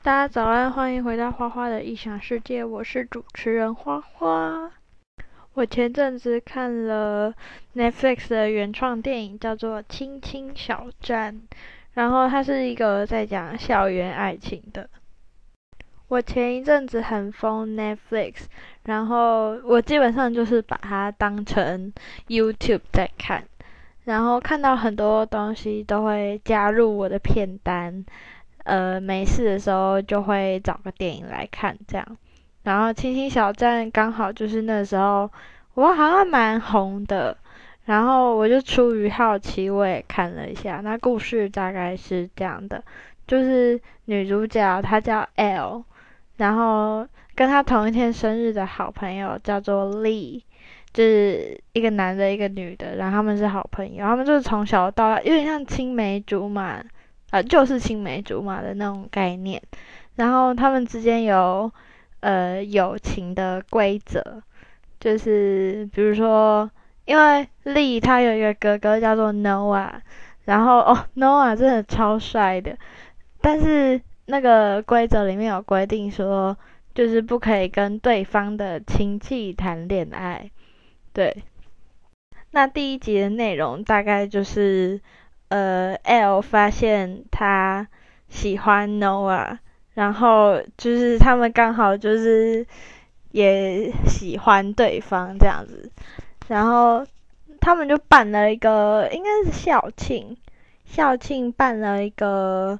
大家早安，欢迎回到花花的异想世界，我是主持人花花。我前阵子看了 Netflix 的原创电影，叫做《青青小站》，然后它是一个在讲校园爱情的。我前一阵子很疯 Netflix，然后我基本上就是把它当成 YouTube 在看，然后看到很多东西都会加入我的片单。呃，没事的时候就会找个电影来看，这样。然后《青青小站》刚好就是那时候，我好像蛮红的。然后我就出于好奇，我也看了一下。那故事大概是这样的，就是女主角她叫 L，然后跟她同一天生日的好朋友叫做 Lee，就是一个男的，一个女的。然后他们是好朋友，他们就是从小到大有点像青梅竹马。呃，就是青梅竹马的那种概念，然后他们之间有呃友情的规则，就是比如说，因为丽她有一个哥哥叫做 Noah，然后哦 Noah 真的超帅的，但是那个规则里面有规定说，就是不可以跟对方的亲戚谈恋爱，对。那第一集的内容大概就是。呃，L 发现他喜欢 Noah，然后就是他们刚好就是也喜欢对方这样子，然后他们就办了一个应该是校庆，校庆办了一个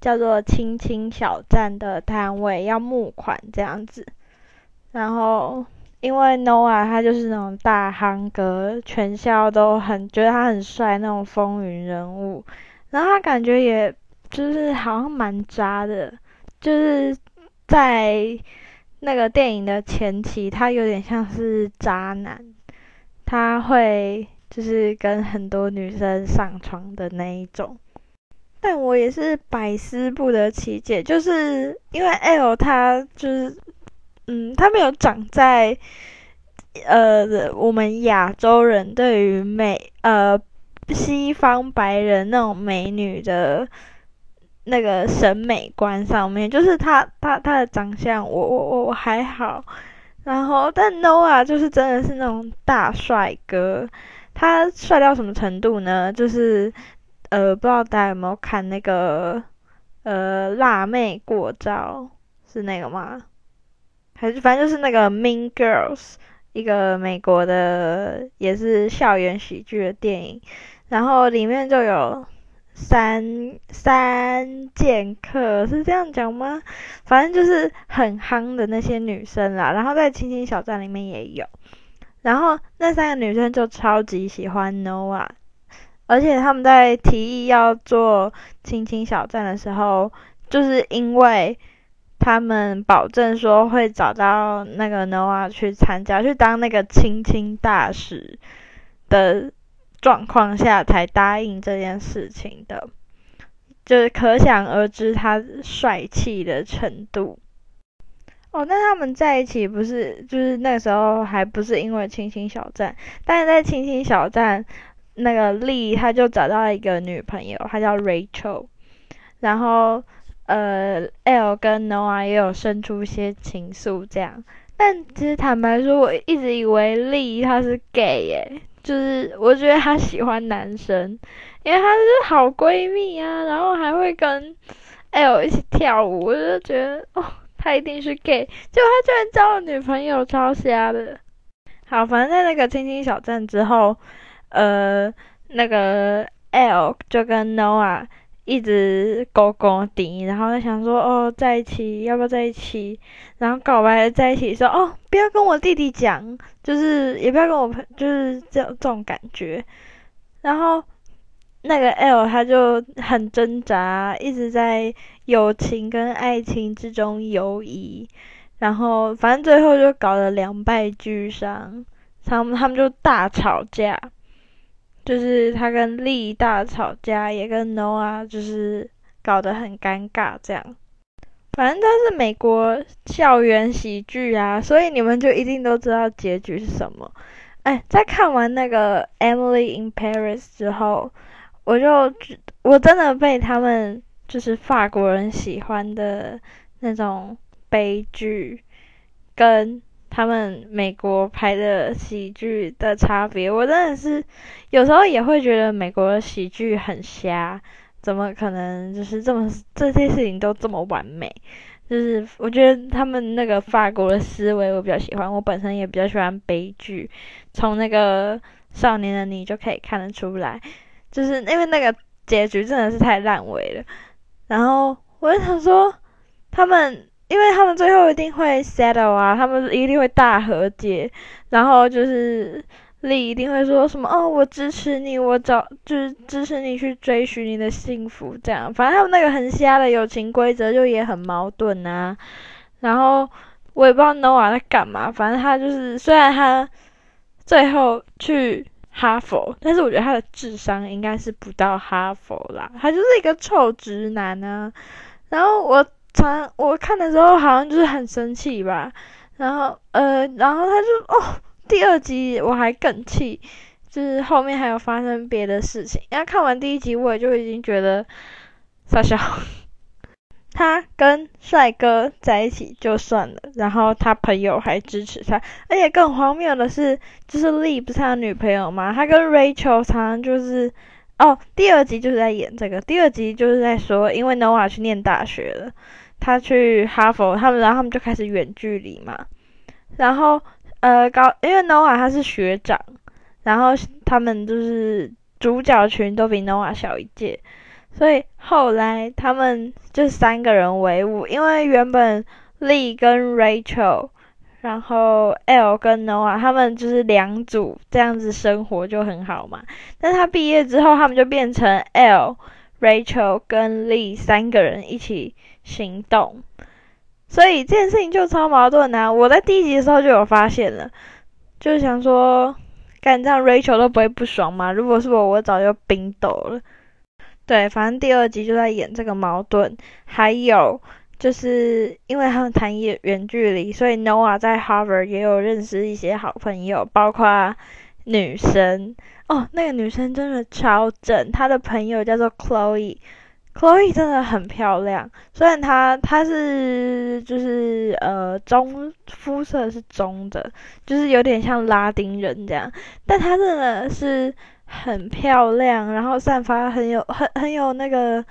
叫做“青青小站”的摊位，要募款这样子，然后。因为 Noah 他就是那种大憨哥，全校都很觉得他很帅那种风云人物，然后他感觉也就是好像蛮渣的，就是在那个电影的前期，他有点像是渣男，他会就是跟很多女生上床的那一种，但我也是百思不得其解，就是因为 L 他就是。嗯，他没有长在呃我们亚洲人对于美呃西方白人那种美女的那个审美观上面，就是他他他的长相，我我我我还好，然后但 Noah 就是真的是那种大帅哥，他帅到什么程度呢？就是呃不知道大家有没有看那个呃辣妹过招是那个吗？还是反正就是那个《Mean Girls》，一个美国的也是校园喜剧的电影，然后里面就有三三剑客，是这样讲吗？反正就是很夯的那些女生啦，然后在《青青小站》里面也有，然后那三个女生就超级喜欢 Noah，而且他们在提议要做《青青小站》的时候，就是因为。他们保证说会找到那个 Noah 去参加，去当那个亲亲大使的状况下才答应这件事情的，就是可想而知他帅气的程度。哦，那他们在一起不是就是那时候还不是因为亲亲小站，但是在亲亲小站，那个丽他就找到一个女朋友，她叫 Rachel，然后。呃，L 跟 Noah 也有生出一些情愫，这样。但其实坦白说，我一直以为丽她是 gay 耶，就是我觉得她喜欢男生，因为她是好闺蜜啊，然后还会跟 L 一起跳舞，我就觉得哦，她一定是 gay。结果她居然交了女朋友，超瞎的。好，反正在那个青青小镇之后，呃，那个 L 就跟 Noah。一直勾勾顶，然后在想说哦，在一起要不要在一起？然后告白在一起说哦，不要跟我弟弟讲，就是也不要跟我朋，就是这这种感觉。然后那个 L 他就很挣扎，一直在友情跟爱情之中游移。然后反正最后就搞得两败俱伤，他们他们就大吵架。就是他跟丽大吵架，也跟 Noah 就是搞得很尴尬，这样。反正它是美国校园喜剧啊，所以你们就一定都知道结局是什么。哎，在看完那个《Emily in Paris》之后，我就我真的被他们就是法国人喜欢的那种悲剧，跟他们美国拍的喜剧的差别。我真的是有时候也会觉得美国的喜剧很瞎，怎么可能就是这么这些事情都这么完美？就是我觉得他们那个法国的思维我比较喜欢，我本身也比较喜欢悲剧，从那个少年的你就可以看得出来，就是因为那个结局真的是太烂尾了。然后我就想说，他们因为他们最后一定会 settle 啊，他们一定会大和解，然后就是。丽一定会说什么哦，我支持你，我找就是支持你去追寻你的幸福，这样。反正他们那个很瞎的友情规则就也很矛盾啊。然后我也不知道 Noah 在干嘛，反正他就是虽然他最后去哈佛，但是我觉得他的智商应该是不到哈佛啦，他就是一个臭直男啊。然后我常我看的时候好像就是很生气吧，然后呃，然后他就哦。第二集我还更气，就是后面还有发生别的事情。然后看完第一集，我也就已经觉得傻笑。他跟帅哥在一起就算了，然后他朋友还支持他，而且更荒谬的是，就是丽不是他女朋友吗？他跟 Rachel 常常就是哦，第二集就是在演这个，第二集就是在说，因为 Noah 去念大学了，他去哈佛，他们然后他们就开始远距离嘛，然后。呃，高，因为 Noah 他是学长，然后他们就是主角群都比 Noah 小一届，所以后来他们就三个人为伍，因为原本 Lee 跟 Rachel，然后 L 跟 Noah 他们就是两组这样子生活就很好嘛，但他毕业之后，他们就变成 L、Rachel 跟 Lee 三个人一起行动。所以这件事情就超矛盾啊！我在第一集的时候就有发现了，就想说，干这样 Rachel 都不会不爽吗？如果是我，我早就冰斗了。对，反正第二集就在演这个矛盾，还有就是因为他们谈远远距离，所以 Noah 在 Harvard 也有认识一些好朋友，包括女生哦，那个女生真的超正，她的朋友叫做 Chloe。Chloe 真的很漂亮，虽然她她是就是呃中肤色是中的，就是有点像拉丁人这样，但她真的是很漂亮，然后散发很有很很有那个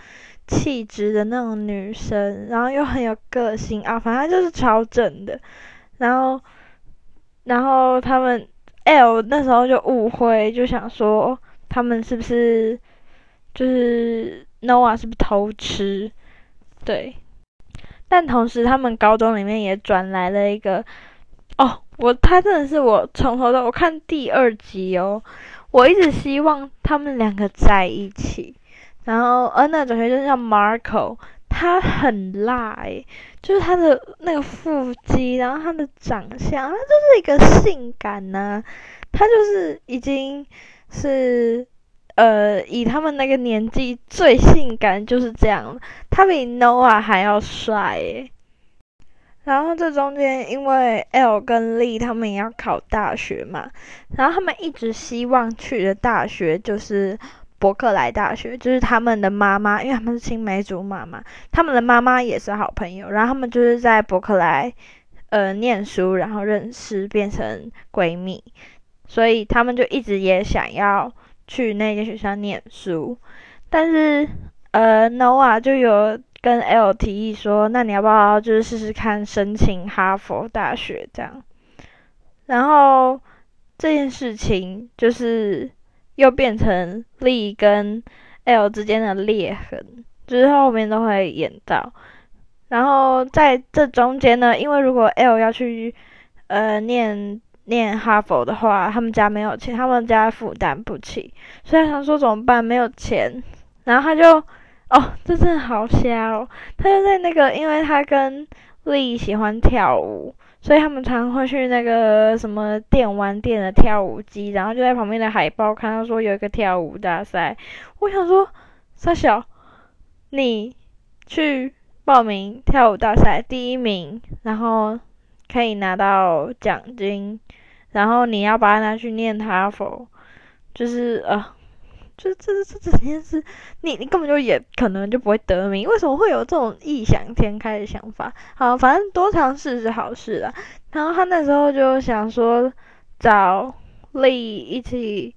气质的那种女生，然后又很有个性啊，反正就是超正的。然后然后他们 L 那时候就误会，就想说他们是不是就是。Noah 是不是偷吃？对，但同时他们高中里面也转来了一个哦，我他真的是我从头到我看第二集哦，我一直希望他们两个在一起。然后，而那同学就是叫 Marco，他很辣诶，就是他的那个腹肌，然后他的长相，他就是一个性感呐，他就是已经是。呃，以他们那个年纪最性感就是这样，他比 Noah 还要帅耶。然后这中间，因为 L 跟丽他们也要考大学嘛，然后他们一直希望去的大学就是伯克莱大学，就是他们的妈妈，因为他们是青梅竹马嘛，他们的妈妈也是好朋友，然后他们就是在伯克莱呃念书，然后认识变成闺蜜，所以他们就一直也想要。去那间学校念书，但是呃，Nova 就有跟 L 提议说，那你要不要就是试试看申请哈佛大学这样？然后这件事情就是又变成 Lee 跟 L 之间的裂痕，就是后面都会演到。然后在这中间呢，因为如果 L 要去呃念。念哈佛的话，他们家没有钱，他们家负担不起，所以想说怎么办？没有钱，然后他就，哦，这真的好瞎哦！他就在那个，因为他跟丽喜欢跳舞，所以他们常会去那个什么电玩店的跳舞机，然后就在旁边的海报看到说有一个跳舞大赛，我想说，傻小，你去报名跳舞大赛第一名，然后可以拿到奖金。然后你要把它拿去念哈佛，就是呃，就是这这这件事，你你根本就也可能就不会得名，为什么会有这种异想天开的想法？好，反正多尝试是好事啦。然后他那时候就想说找丽一起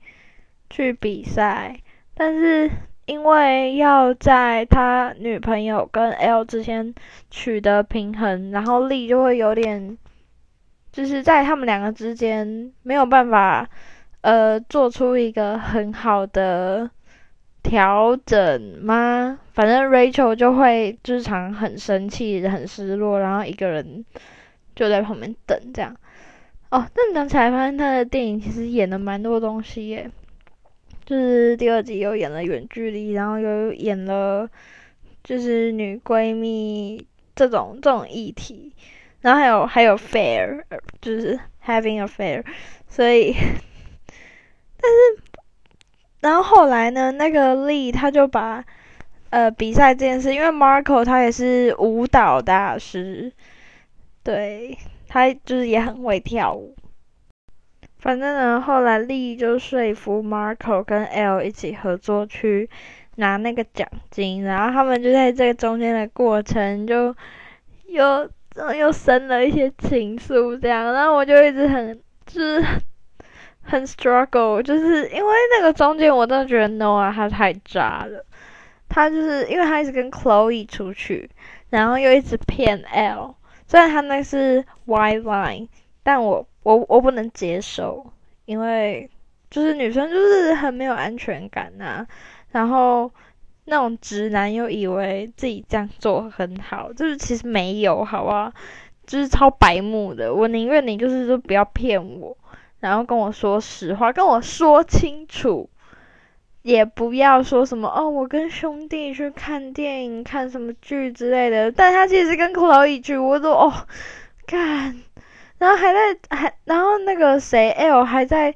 去比赛，但是因为要在他女朋友跟 L 之间取得平衡，然后丽就会有点，就是在他们两个之间没有办法。呃，做出一个很好的调整吗？反正 Rachel 就会日常很生气、很失落，然后一个人就在旁边等这样。哦，那讲起来，发现他的电影其实演了蛮多东西耶。就是第二集又演了远距离，然后又演了就是女闺蜜这种这种议题，然后还有还有 fair，就是 having a fair，所以。但是，然后后来呢？那个丽他就把呃比赛这件事，因为 Marco 他也是舞蹈大师，对他就是也很会跳舞。反正呢，后来丽就说服 Marco 跟 L 一起合作去拿那个奖金，然后他们就在这个中间的过程就又又生了一些情愫，这样，然后我就一直很就是。很 struggle，就是因为那个中间，我真的觉得 Noah 他太渣了。他就是因为他一直跟 Chloe 出去，然后又一直骗 L。虽然他那是 white line，但我我我不能接受，因为就是女生就是很没有安全感呐。然后那种直男又以为自己这样做很好，就是其实没有，好不好？就是超白目的。我宁愿你就是说不要骗我。然后跟我说实话，跟我说清楚，也不要说什么哦，我跟兄弟去看电影、看什么剧之类的。但他其实跟 Chloe 去，我都哦，干，然后还在还，然后那个谁 L 还在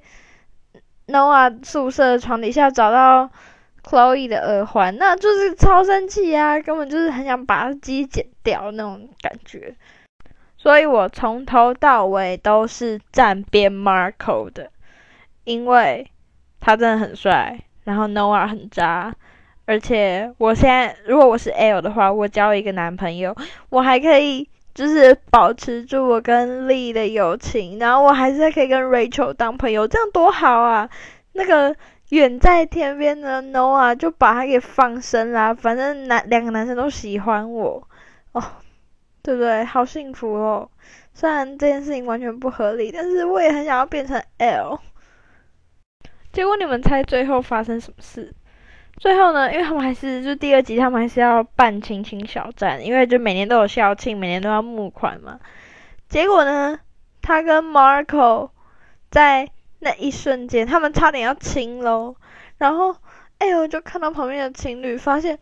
Noah 宿舍床底下找到 Chloe 的耳环，那就是超生气啊，根本就是很想把鸡剪掉那种感觉。所以我从头到尾都是站边 Marco 的，因为他真的很帅，然后 Noah 很渣，而且我现在如果我是 L 的话，我交一个男朋友，我还可以就是保持住我跟 Lee 的友情，然后我还是可以跟 Rachel 当朋友，这样多好啊！那个远在天边的 Noah 就把他给放生啦，反正男两个男生都喜欢我哦。对不对？好幸福哦！虽然这件事情完全不合理，但是我也很想要变成 L。结果你们猜最后发生什么事？最后呢？因为他们还是就第二集，他们还是要办亲亲小站，因为就每年都有校庆，每年都要募款嘛。结果呢？他跟 Marco 在那一瞬间，他们差点要亲喽。然后 L 就看到旁边的情侣，发现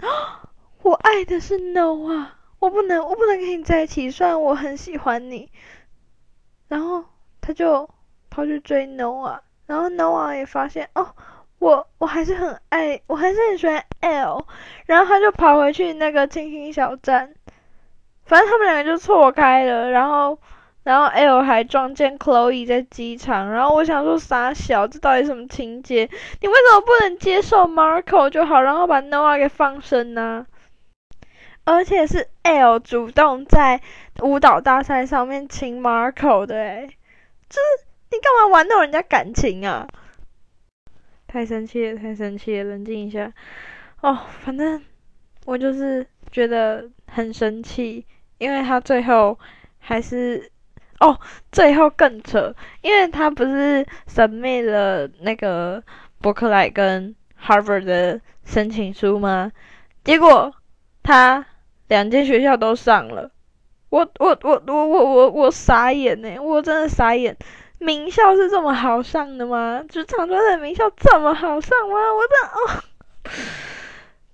我爱的是 No 啊。我不能，我不能跟你在一起。虽然我很喜欢你，然后他就跑去追 No 啊然后 No 啊也发现哦，我我还是很爱，我还是很喜欢 L，然后他就跑回去那个亲亲小站，反正他们两个就错开了。然后，然后 L 还撞见 Chloe 在机场，然后我想说傻小，这到底什么情节？你为什么不能接受 Marco 就好，然后把 Noah 给放生呢？而且是 L 主动在舞蹈大赛上面亲 Marco 的，诶，就是你干嘛玩弄人家感情啊？太生气了，太生气了，冷静一下。哦，反正我就是觉得很生气，因为他最后还是哦，最后更扯，因为他不是神秘了那个伯克莱跟 Harvard 的申请书吗？结果他。两间学校都上了，我我我我我我我傻眼呢！我真的傻眼，名校是这么好上的吗？就长春的名校这么好上吗？我真哦，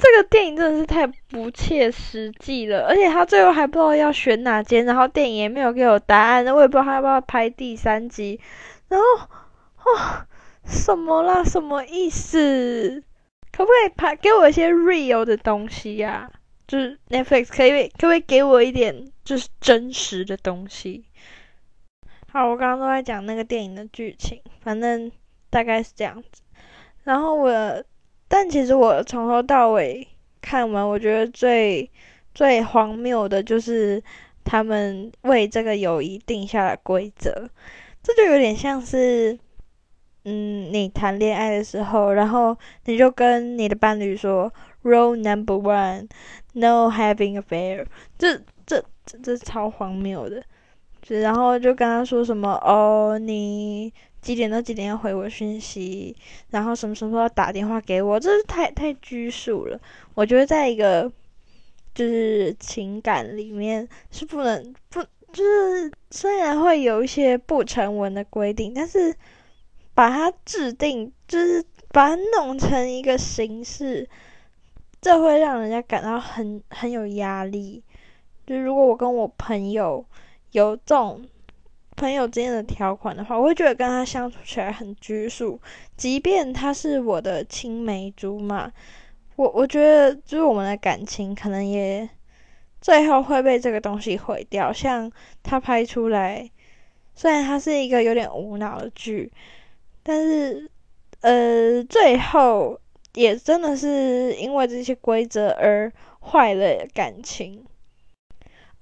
这个电影真的是太不切实际了，而且他最后还不知道要选哪间，然后电影也没有给我答案，我也不知道他要不要拍第三集，然后哦，什么啦？什么意思？可不可以拍给我一些 real 的东西呀？就是 Netflix 可以可不可以给我一点就是真实的东西？好，我刚刚都在讲那个电影的剧情，反正大概是这样子。然后我但其实我从头到尾看完，我觉得最最荒谬的就是他们为这个友谊定下了规则，这就有点像是，嗯，你谈恋爱的时候，然后你就跟你的伴侣说，rule number one，no having affair，这这这这超荒谬的。然后就跟他说什么哦，你几点到几点要回我讯息，然后什么时候要打电话给我，这是太太拘束了。我觉得在一个就是情感里面是不能不就是虽然会有一些不成文的规定，但是把它制定就是把它弄成一个形式，这会让人家感到很很有压力。就如果我跟我朋友。有这种朋友之间的条款的话，我会觉得跟他相处起来很拘束。即便他是我的青梅竹马，我我觉得就是我们的感情可能也最后会被这个东西毁掉。像他拍出来，虽然他是一个有点无脑的剧，但是呃，最后也真的是因为这些规则而坏了感情。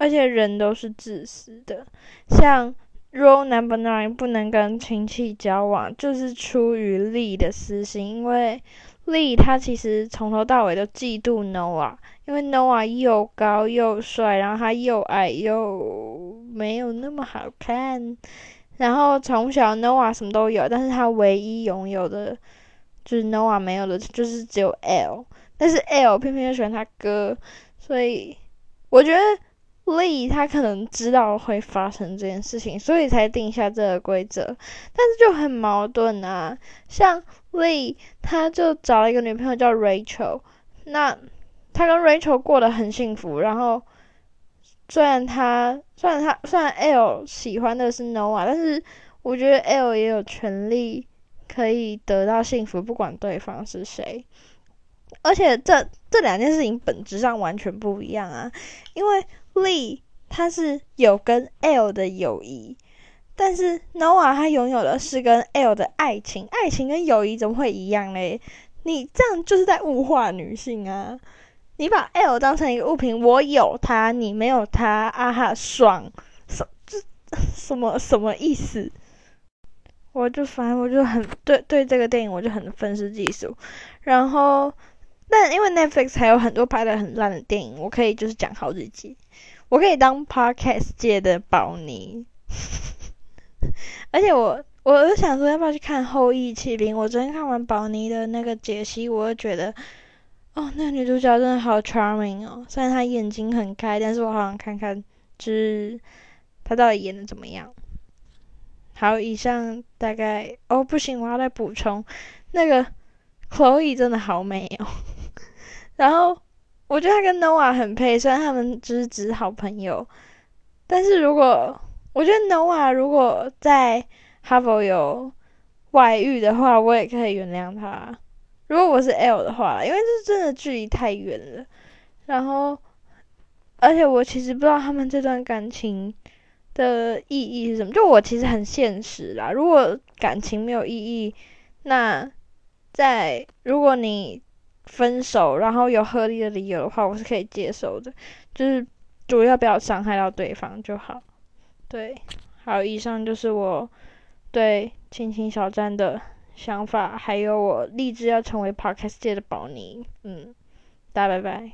而且人都是自私的，像 rule number nine 不能跟亲戚交往，就是出于利的私心。因为利他其实从头到尾都嫉妒 Noah，因为 Noah 又高又帅，然后他又矮又没有那么好看。然后从小 Noah 什么都有，但是他唯一拥有的，就是 Noah 没有的，就是只有 L。但是 L 偏偏又喜欢他哥，所以我觉得。Lee 他可能知道会发生这件事情，所以才定下这个规则，但是就很矛盾啊。像 Lee 他就找了一个女朋友叫 Rachel，那他跟 Rachel 过得很幸福。然后虽然他虽然他虽然 L 喜欢的是 Noah，但是我觉得 L 也有权利可以得到幸福，不管对方是谁。而且这这两件事情本质上完全不一样啊，因为。力他是有跟 L 的友谊，但是 Noah 他拥有的是跟 L 的爱情。爱情跟友谊怎么会一样嘞？你这样就是在物化女性啊！你把 L 当成一个物品，我有他，你没有他，啊哈，爽！什这什么什么意思？我就反正我就很对对这个电影我就很愤世嫉俗。然后，但因为 Netflix 还有很多拍的很烂的电影，我可以就是讲好几集。我可以当 podcast 界的宝妮，而且我我就想说要不要去看《后羿弃兵》。我昨天看完宝妮的那个解析，我就觉得，哦，那女主角真的好 charming 哦。虽然她眼睛很开，但是我好想看看，就是她到底演的怎么样。好，以上大概哦，不行，我要再补充，那个 Chloe 真的好美哦。然后。我觉得他跟 Nova 很配，虽然他们只是只是好朋友，但是如果我觉得 Nova 如果在哈佛有外遇的话，我也可以原谅他。如果我是 L 的话，因为这真的距离太远了。然后，而且我其实不知道他们这段感情的意义是什么。就我其实很现实啦，如果感情没有意义，那在如果你。分手，然后有合理的理由的话，我是可以接受的，就是主要不要伤害到对方就好。对，好，以上就是我对亲亲小站的想法，还有我立志要成为 Podcast 界的宝妮。嗯，大家拜拜。